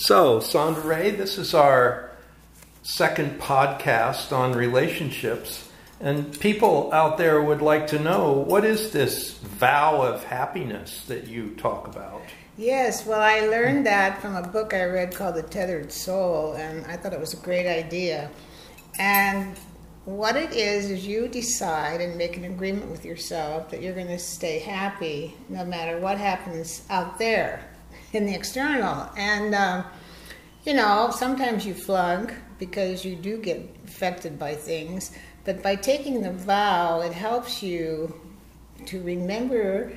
So, Sondra Ray, this is our second podcast on relationships. And people out there would like to know what is this vow of happiness that you talk about? Yes, well, I learned that from a book I read called The Tethered Soul, and I thought it was a great idea. And what it is, is you decide and make an agreement with yourself that you're going to stay happy no matter what happens out there in the external. And, um, you know, sometimes you flunk because you do get affected by things, but by taking the vow, it helps you to remember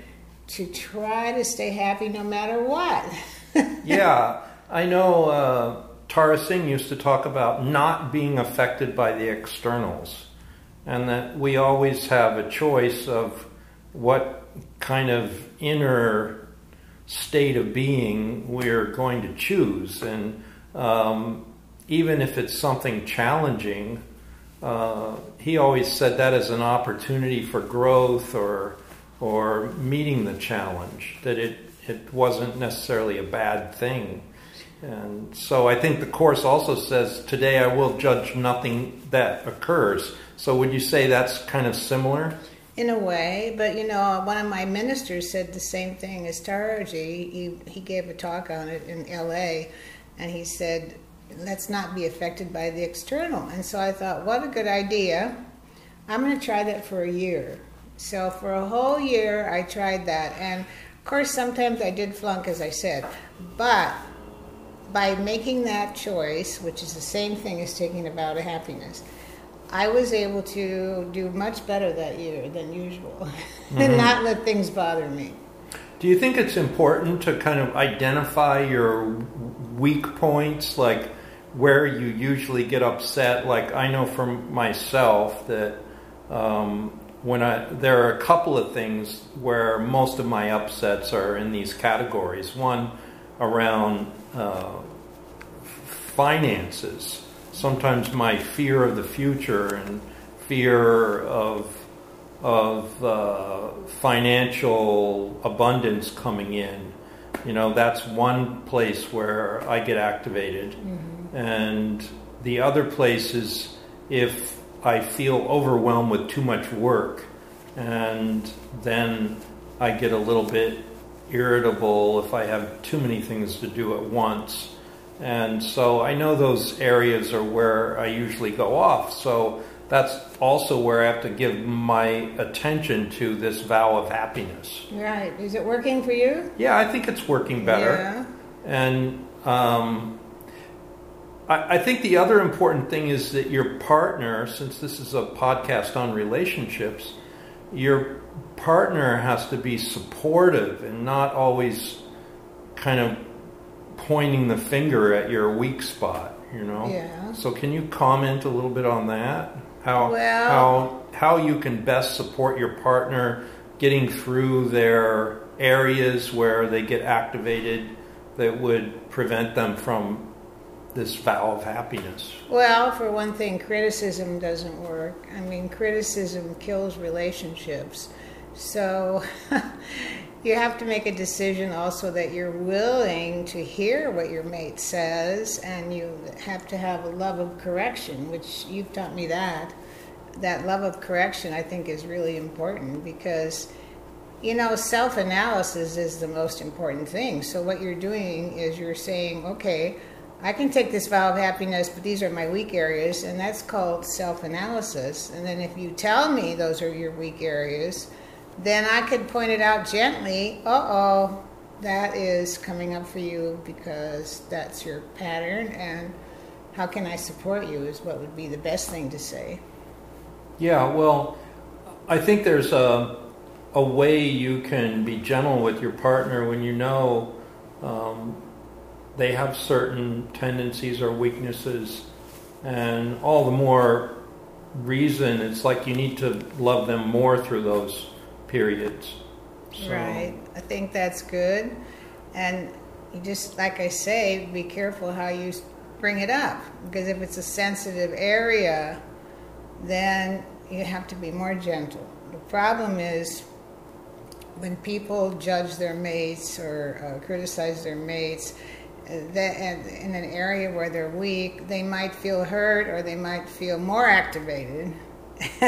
to try to stay happy no matter what. yeah, I know uh, Tara Singh used to talk about not being affected by the externals, and that we always have a choice of what kind of inner state of being we're going to choose. And um, even if it's something challenging, uh, he always said that as an opportunity for growth or or meeting the challenge. That it it wasn't necessarily a bad thing. And so I think the course also says today I will judge nothing that occurs. So would you say that's kind of similar? In a way, but you know, one of my ministers said the same thing as Taraji. He, he gave a talk on it in LA, and he said, let's not be affected by the external. And so I thought, what a good idea. I'm going to try that for a year. So for a whole year, I tried that. And of course, sometimes I did flunk, as I said. But by making that choice, which is the same thing as taking a vow to happiness, I was able to do much better that year than usual mm-hmm. and not let things bother me. Do you think it's important to kind of identify your weak points, like where you usually get upset? Like I know from myself that um, when I there are a couple of things where most of my upsets are in these categories. One around uh, finances sometimes my fear of the future and fear of of uh, financial abundance coming in. You know, that's one place where I get activated. Mm-hmm. And the other place is if I feel overwhelmed with too much work, and then I get a little bit irritable if I have too many things to do at once. And so I know those areas are where I usually go off. So that's also where I have to give my attention to this vow of happiness. Right. Is it working for you? Yeah, I think it's working better. Yeah. And um, I, I think the other important thing is that your partner, since this is a podcast on relationships, your partner has to be supportive and not always kind of pointing the finger at your weak spot, you know? Yeah. So can you comment a little bit on that? How well, how how you can best support your partner getting through their areas where they get activated that would prevent them from this vow of happiness? Well, for one thing, criticism doesn't work. I mean, criticism kills relationships. So you have to make a decision also that you're willing to hear what your mate says, and you have to have a love of correction, which you've taught me that. That love of correction, I think, is really important because, you know, self analysis is the most important thing. So, what you're doing is you're saying, okay, I can take this vow of happiness, but these are my weak areas, and that's called self analysis. And then if you tell me those are your weak areas, then I could point it out gently. Uh oh, that is coming up for you because that's your pattern, and how can I support you is what would be the best thing to say. Yeah, well, I think there's a, a way you can be gentle with your partner when you know um, they have certain tendencies or weaknesses, and all the more reason it's like you need to love them more through those periods. So. Right. I think that's good. And you just, like I say, be careful how you bring it up. Because if it's a sensitive area, then you have to be more gentle. The problem is when people judge their mates or uh, criticize their mates, that in an area where they're weak, they might feel hurt or they might feel more activated.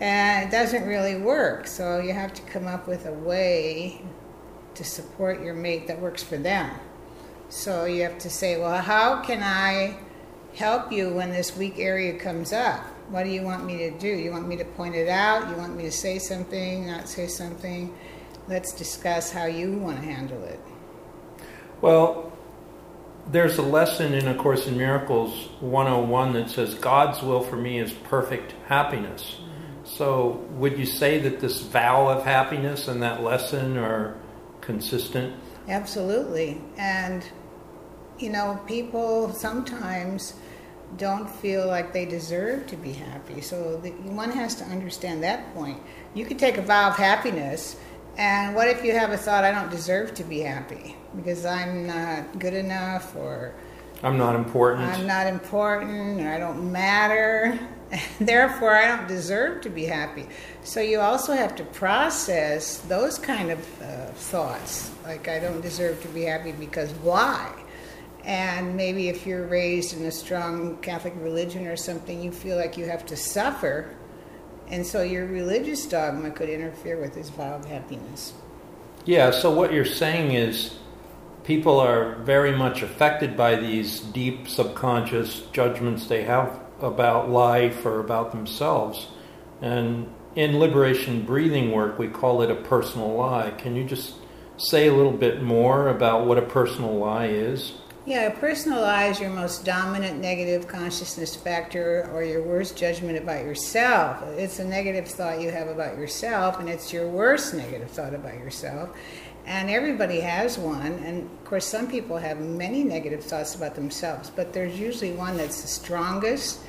and it doesn't really work. So you have to come up with a way to support your mate that works for them. So you have to say, well, how can I help you when this weak area comes up? What do you want me to do? You want me to point it out? You want me to say something, not say something? Let's discuss how you want to handle it. Well, there's a lesson in A Course in Miracles 101 that says God's will for me is perfect happiness. Mm-hmm. So, would you say that this vow of happiness and that lesson are consistent? Absolutely. And, you know, people sometimes don't feel like they deserve to be happy. So the, one has to understand that point. You could take a vow of happiness, and what if you have a thought, I don't deserve to be happy because I'm not good enough or I'm not important. I'm not important or I don't matter. Therefore, I don't deserve to be happy. So you also have to process those kind of uh, thoughts, like I don't deserve to be happy because why? And maybe if you're raised in a strong Catholic religion or something, you feel like you have to suffer. And so your religious dogma could interfere with this vow of happiness. Yeah, so what you're saying is people are very much affected by these deep subconscious judgments they have about life or about themselves. And in liberation breathing work, we call it a personal lie. Can you just say a little bit more about what a personal lie is? Yeah, a personal lie is your most dominant negative consciousness factor or your worst judgment about yourself. It's a negative thought you have about yourself, and it's your worst negative thought about yourself. And everybody has one. And of course, some people have many negative thoughts about themselves, but there's usually one that's the strongest.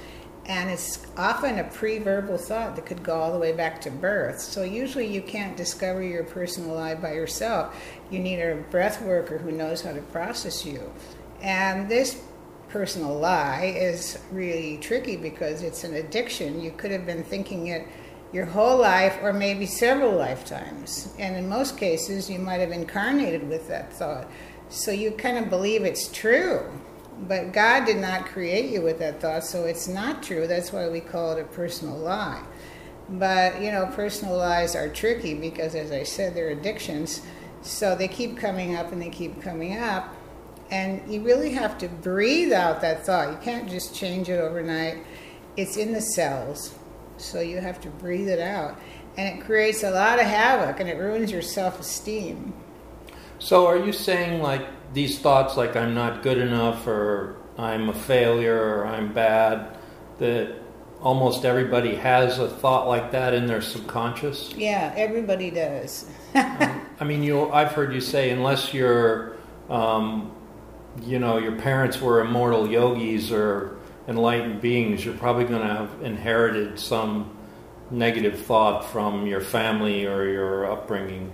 And it's often a pre verbal thought that could go all the way back to birth. So, usually, you can't discover your personal lie by yourself. You need a breath worker who knows how to process you. And this personal lie is really tricky because it's an addiction. You could have been thinking it your whole life or maybe several lifetimes. And in most cases, you might have incarnated with that thought. So you kind of believe it's true. But God did not create you with that thought, so it's not true. That's why we call it a personal lie. But, you know, personal lies are tricky because, as I said, they're addictions. So they keep coming up and they keep coming up. And you really have to breathe out that thought. You can't just change it overnight. It's in the cells, so you have to breathe it out. And it creates a lot of havoc and it ruins your self esteem. So, are you saying like these thoughts, like I'm not good enough, or I'm a failure, or I'm bad, that almost everybody has a thought like that in their subconscious? Yeah, everybody does. um, I mean, you. I've heard you say unless you're um, you know your parents were immortal yogis or enlightened beings, you're probably going to have inherited some negative thought from your family or your upbringing.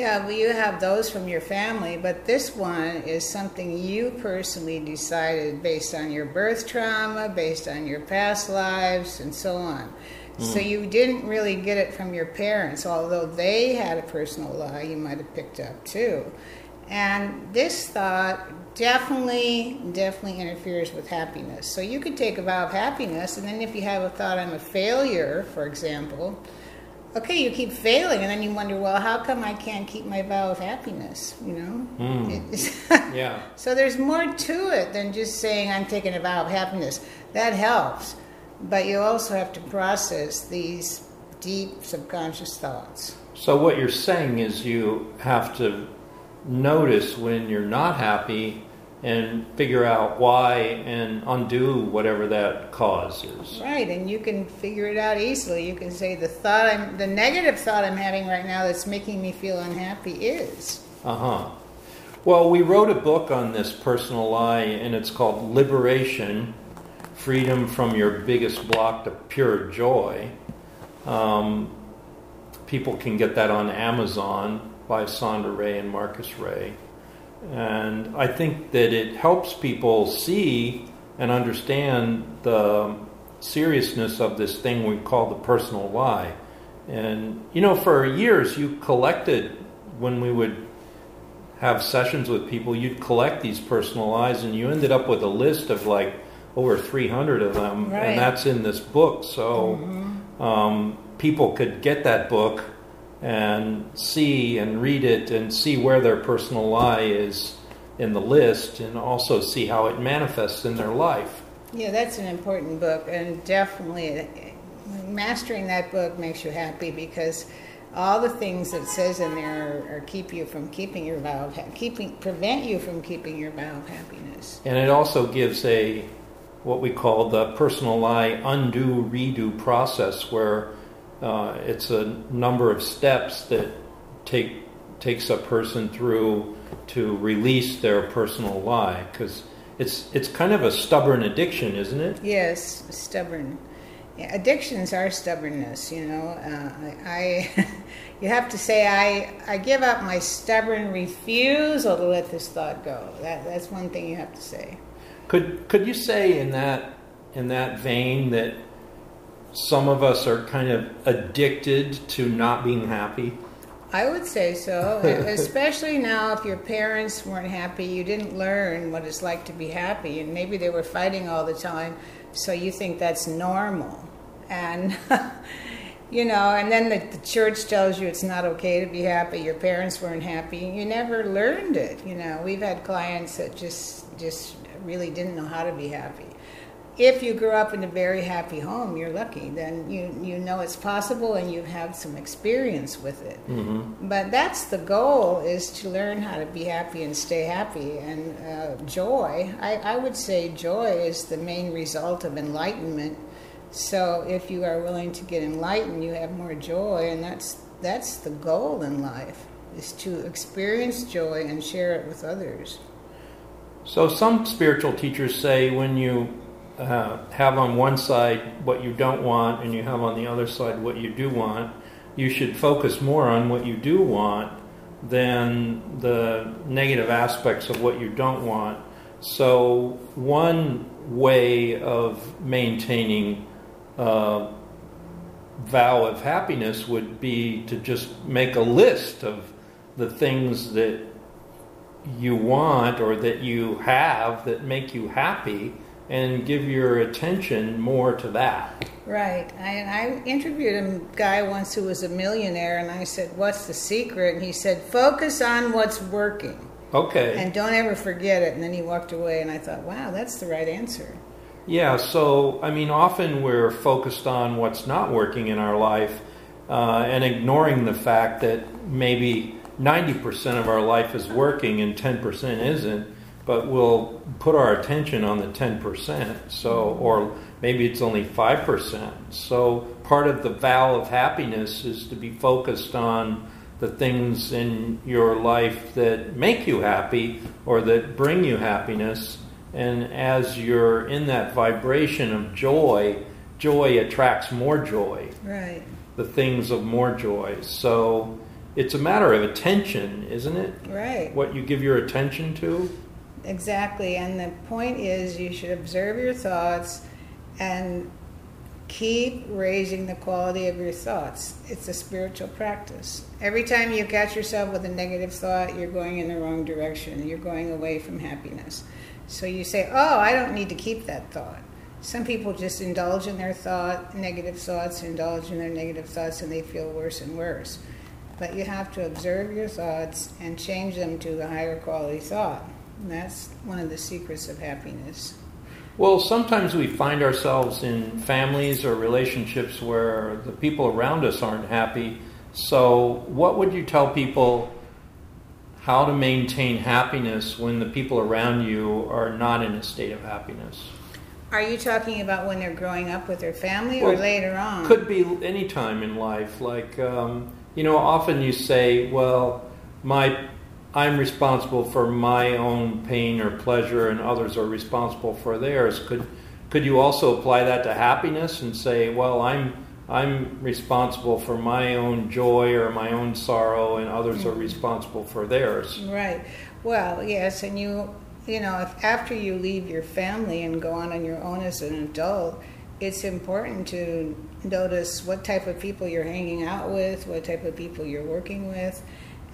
Yeah, well, you have those from your family, but this one is something you personally decided based on your birth trauma, based on your past lives, and so on. Mm. So you didn't really get it from your parents, although they had a personal lie you might have picked up too. And this thought definitely, definitely interferes with happiness. So you could take a vow of happiness, and then if you have a thought, I'm a failure, for example, okay, you keep failing, and then you wonder, well, how come I can't keep my vow of happiness? You know? Mm. yeah. So there's more to it than just saying I'm taking a vow of happiness. That helps, but you also have to process these deep subconscious thoughts. So what you're saying is you have to notice when you're not happy and figure out why and undo whatever that cause is. Right, and you can figure it out easily. You can say the thought I'm the negative thought I'm having right now that's making me feel unhappy is. Uh-huh. Well, we wrote a book on this personal lie and it's called Liberation: Freedom from Your Biggest Block to Pure Joy. Um, people can get that on Amazon by Sondra Ray and Markus Ray. And I think that it helps people see and understand the seriousness of this thing we call the personal lie. And, you know, for years you collected when we would have sessions with people, you'd collect these personal lies, and you ended up with a list of like over 300 of them, Right. and that's in this book. So um, people could get that book and see and read it and see where their personal lie is in the list, and also see how it manifests in their life. Yeah, that's an important book, and definitely uh, mastering that book makes you happy because all the things it says in there are, are keep you from keeping your vow of ha- keeping prevent you from keeping your vow of happiness. And it also gives a what we call the personal lie undo redo process, where uh, it's a number of steps that take takes a person through to release their personal lie, because it's it's kind of a stubborn addiction, isn't it? Yes, stubborn. Yeah, addictions are stubbornness. You know, uh, I, I you have to say I I give up my stubborn refusal to let this thought go. That that's one thing you have to say. Could could you say in that in that vein that some of us are kind of addicted to not being happy? I would say so, especially now if your parents weren't happy, you didn't learn what it's like to be happy, and maybe they were fighting all the time, so you think that's normal. And, you know, and then the, the church tells you it's not okay to be happy, your parents weren't happy, you never learned it. You know, we've had clients that just, just really didn't know how to be happy if you grew up in a very happy home, you're lucky. Then you you know it's possible, and you have some experience with it. Mm-hmm. But that's the goal: is to learn how to be happy and stay happy. And uh, joy, I, I would say, joy is the main result of enlightenment. So if you are willing to get enlightened, you have more joy, and that's that's the goal in life: is to experience joy and share it with others. So some spiritual teachers say when you uh, have on one side what you don't want and you have on the other side what you do want, you should focus more on what you do want than the negative aspects of what you don't want. So one way of maintaining uh, vow of happiness would be to just make a list of the things that you want or that you have that make you happy and give your attention more to that. Right. I, I interviewed a guy once who was a millionaire, and I said, What's the secret? And he said, Focus on what's working Okay. and don't ever forget it. And then he walked away, and I thought, Wow, that's the right answer. Yeah, so I mean, often we're focused on what's not working in our life uh, and ignoring the fact that maybe 90% of our life is working and 10% isn't, but we'll put our attention on the 10%, so, or maybe it's only 5%. So part of the vow of happiness is to be focused on the things in your life that make you happy or that bring you happiness. And as you're in that vibration of joy, joy attracts more joy, Right. the things of more joy. So it's a matter of attention, isn't it? Right. What you give your attention to? Exactly. And the point is, you should observe your thoughts and keep raising the quality of your thoughts. It's a spiritual practice. Every time you catch yourself with a negative thought, you're going in the wrong direction. You're going away from happiness. So you say, Oh, I don't need to keep that thought. Some people just indulge in their thought, negative thoughts, indulge in their negative thoughts, and they feel worse and worse. But you have to observe your thoughts and change them to a higher quality thought. And that's one of the secrets of happiness. Well, sometimes we find ourselves in families or relationships where the people around us aren't happy. So, what would you tell people how to maintain happiness when the people around you are not in a state of happiness? Are you talking about when they're growing up with their family or Well, later on? Could be any time in life. Like, um, you know, often you say, well, my, I'm responsible for my own pain or pleasure, and others are responsible for theirs. Could, could you also apply that to happiness and say, well, I'm, I'm responsible for my own joy or my own sorrow, and others are mm-hmm. responsible for theirs? Right. Well, yes, and you, you know, if after you leave your family and go on on your own as an adult, it's important to notice what type of people you're hanging out with, what type of people you're working with,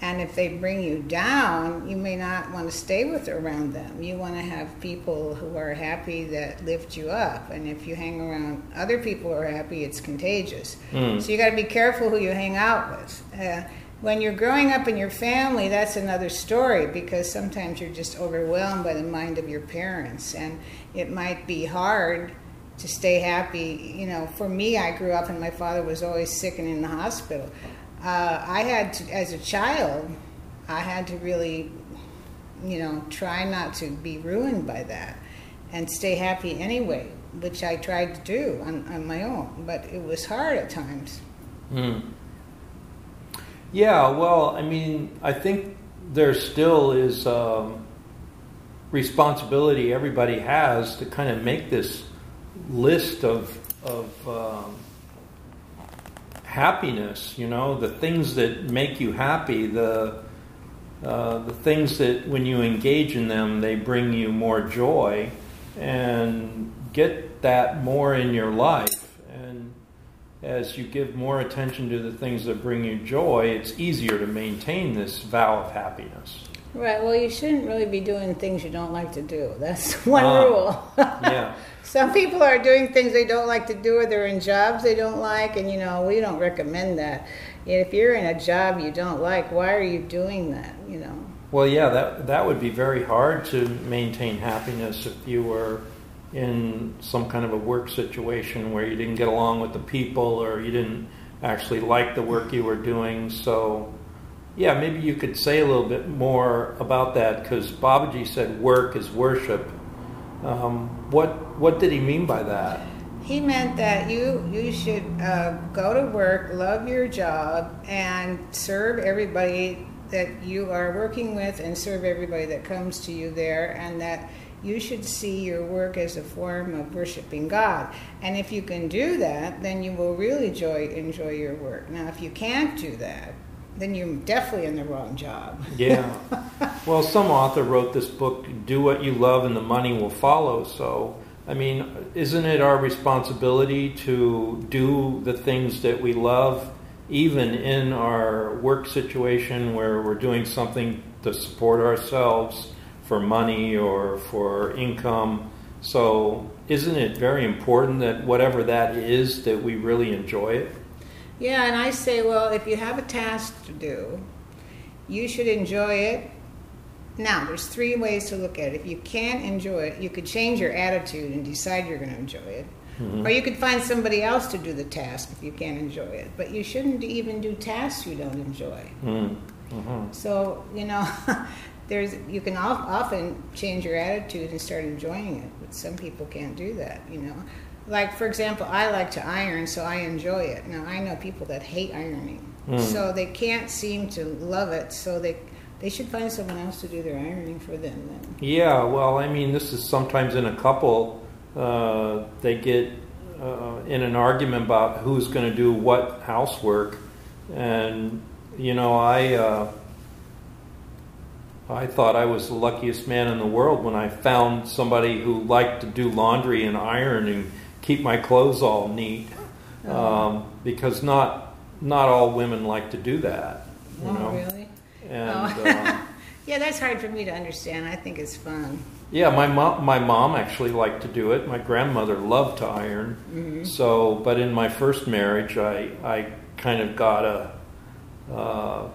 And if they bring you down, you may not want to stay with around them. You want to have people who are happy that lift you up. And if you hang around other people who are happy, it's contagious. Mm. So you got to be careful who you hang out with. Uh, when you're growing up in your family, that's another story because sometimes you're just overwhelmed by the mind of your parents, and it might be hard to stay happy. You know, for me, I grew up and my father was always sick and in the hospital. Uh, I had to, as a child, I had to really, you know, try not to be ruined by that and stay happy anyway, which I tried to do on, on my own, but it was hard at times. Mm. Yeah, well, I mean, I think there still is um, responsibility everybody has to kind of make this list of of um, happiness. You know, the things that make you happy, the uh, the things that when you engage in them, they bring you more joy, and get that more in your life And as you give more attention to the things that bring you joy, it's easier to maintain this vow of happiness. Right. Well, you shouldn't really be doing things you don't like to do. That's one Ah, rule. yeah. Some people are doing things they don't like to do, or they're in jobs they don't like, and you know we don't recommend that. If you're in a job you don't like, why are you doing that? You know. Well, yeah, that that would be very hard to maintain happiness if you were in some kind of a work situation where you didn't get along with the people or you didn't actually like the work you were doing. So, yeah, maybe you could say a little bit more about that because Babaji said work is worship. Um, what what did he mean by that? He meant that you you should uh, go to work, love your job, and serve everybody that you are working with, and serve everybody that comes to you there, and that you should see your work as a form of worshiping God. And if you can do that, then you will really enjoy enjoy your work. Now, if you can't do that, then you're definitely in the wrong job. Yeah. well, some author wrote this book, Do What You Love and the Money Will Follow. So, I mean, isn't it our responsibility to do the things that we love, even in our work situation where we're doing something to support ourselves for money or for income? So, isn't it very important that whatever that is, that we really enjoy it? Yeah, and I say, well, if you have a task to do, you should enjoy it. Now, there's three ways to look at it. If you can't enjoy it, you could change your attitude and decide you're going to enjoy it. Mhm. Or you could find somebody else to do the task if you can't enjoy it. But you shouldn't even do tasks you don't enjoy. Mm. Mhm. So, you know, there's you can often change your attitude and start enjoying it, but some people can't do that, you know. Like for example, I like to iron, so I enjoy it. Now I know people that hate ironing, Mm. so they can't seem to love it. So they they should find someone else to do their ironing for them. Then. Yeah, well, I mean, this is sometimes in a couple, uh, they get uh, in an argument about who's going to do what housework, and you know, I uh, I thought I was the luckiest man in the world when I found somebody who liked to do laundry and ironing and keep my clothes all neat, um, because not not all women like to do that. You oh, know, really? and. oh. um, yeah, that's hard for me to understand. I think it's fun. Yeah, my mom, my mom actually liked to do it. My grandmother loved to iron. Mm-hmm. So, but in my first marriage, I I kind of got a, uh,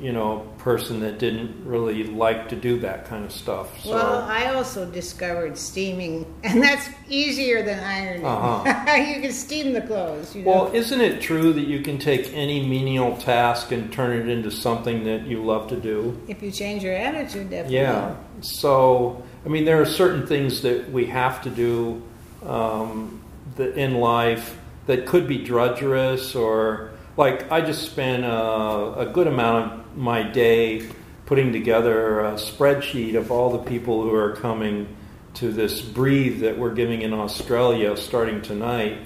you know, person that didn't really like to do that kind of stuff. So, Well, I also discovered steaming, and that's easier than ironing. Uh-huh. you can steam the clothes. You know? well, isn't it true that you can take any menial task and turn it into something that you love to do? if you change your attitude, definitely. Yeah. So, I mean, there are certain things that we have to do um, in life that could be drudgerous, or like I just spent a, a good amount of my day putting together a spreadsheet of all the people who are coming to this breathe that we're giving in Australia starting tonight.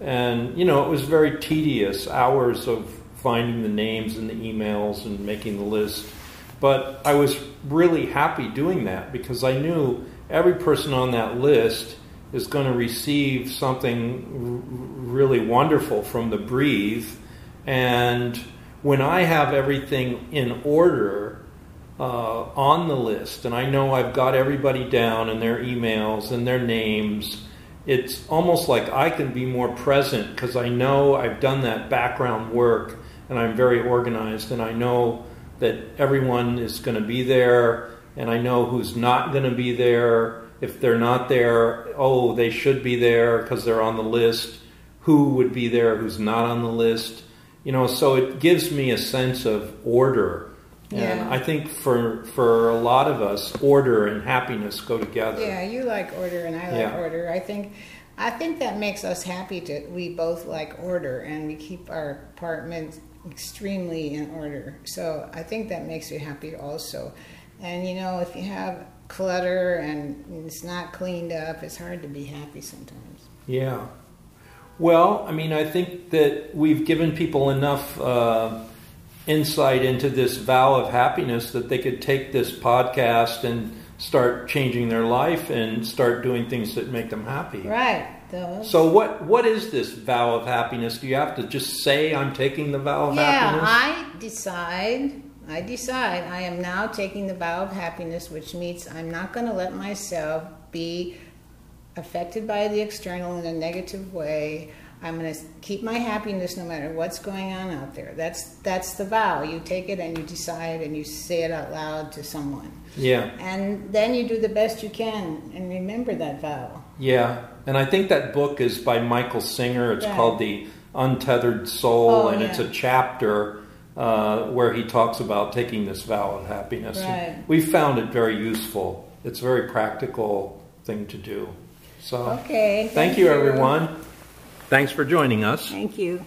And, you know, it was very tedious hours of finding the names and the emails and making the list. But I was really happy doing that because I knew every person on that list is going to receive something r- really wonderful from the breathe. And when I have everything in order uh, on the list, and I know I've got everybody down and their emails and their names, it's almost like I can be more present because I know I've done that background work and I'm very organized and I know that everyone is going to be there and I know who's not going to be there. If they're not there, oh, they should be there because they're on the list. Who would be there who's not on the list? You know, so it gives me a sense of order. And Yeah. I think for for a lot of us, order and happiness go together. Yeah, you like order and I like Yeah. order. I think I think that makes us happy to we both like order and we keep our apartment extremely in order. So I think that makes you happy also. And you know, if you have clutter and it's not cleaned up, it's hard to be happy sometimes. Yeah. Well, I mean, I think that we've given people enough uh, insight into this vow of happiness that they could take this podcast and start changing their life and start doing things that make them happy. Right. Those. So, what what is this vow of happiness? Do you have to just say, "I'm taking the vow of yeah, happiness"? I decide. I decide I am now taking the vow of happiness, which means I'm not going to let myself be affected by the external in a negative way. I'm going to keep my happiness no matter what's going on out there. That's that's the vow. You take it and you decide and you say it out loud to someone. yeah, And then you do the best you can and remember that vow. yeah. And I think that book is by Michael Singer. It's Right. called The Untethered Soul, Oh, and it's a chapter uh, where he talks about taking this vow of happiness. Right. We found it very useful. It's a very practical thing to do. So, Okay. thank you, everyone. Thanks for joining us. Thank you.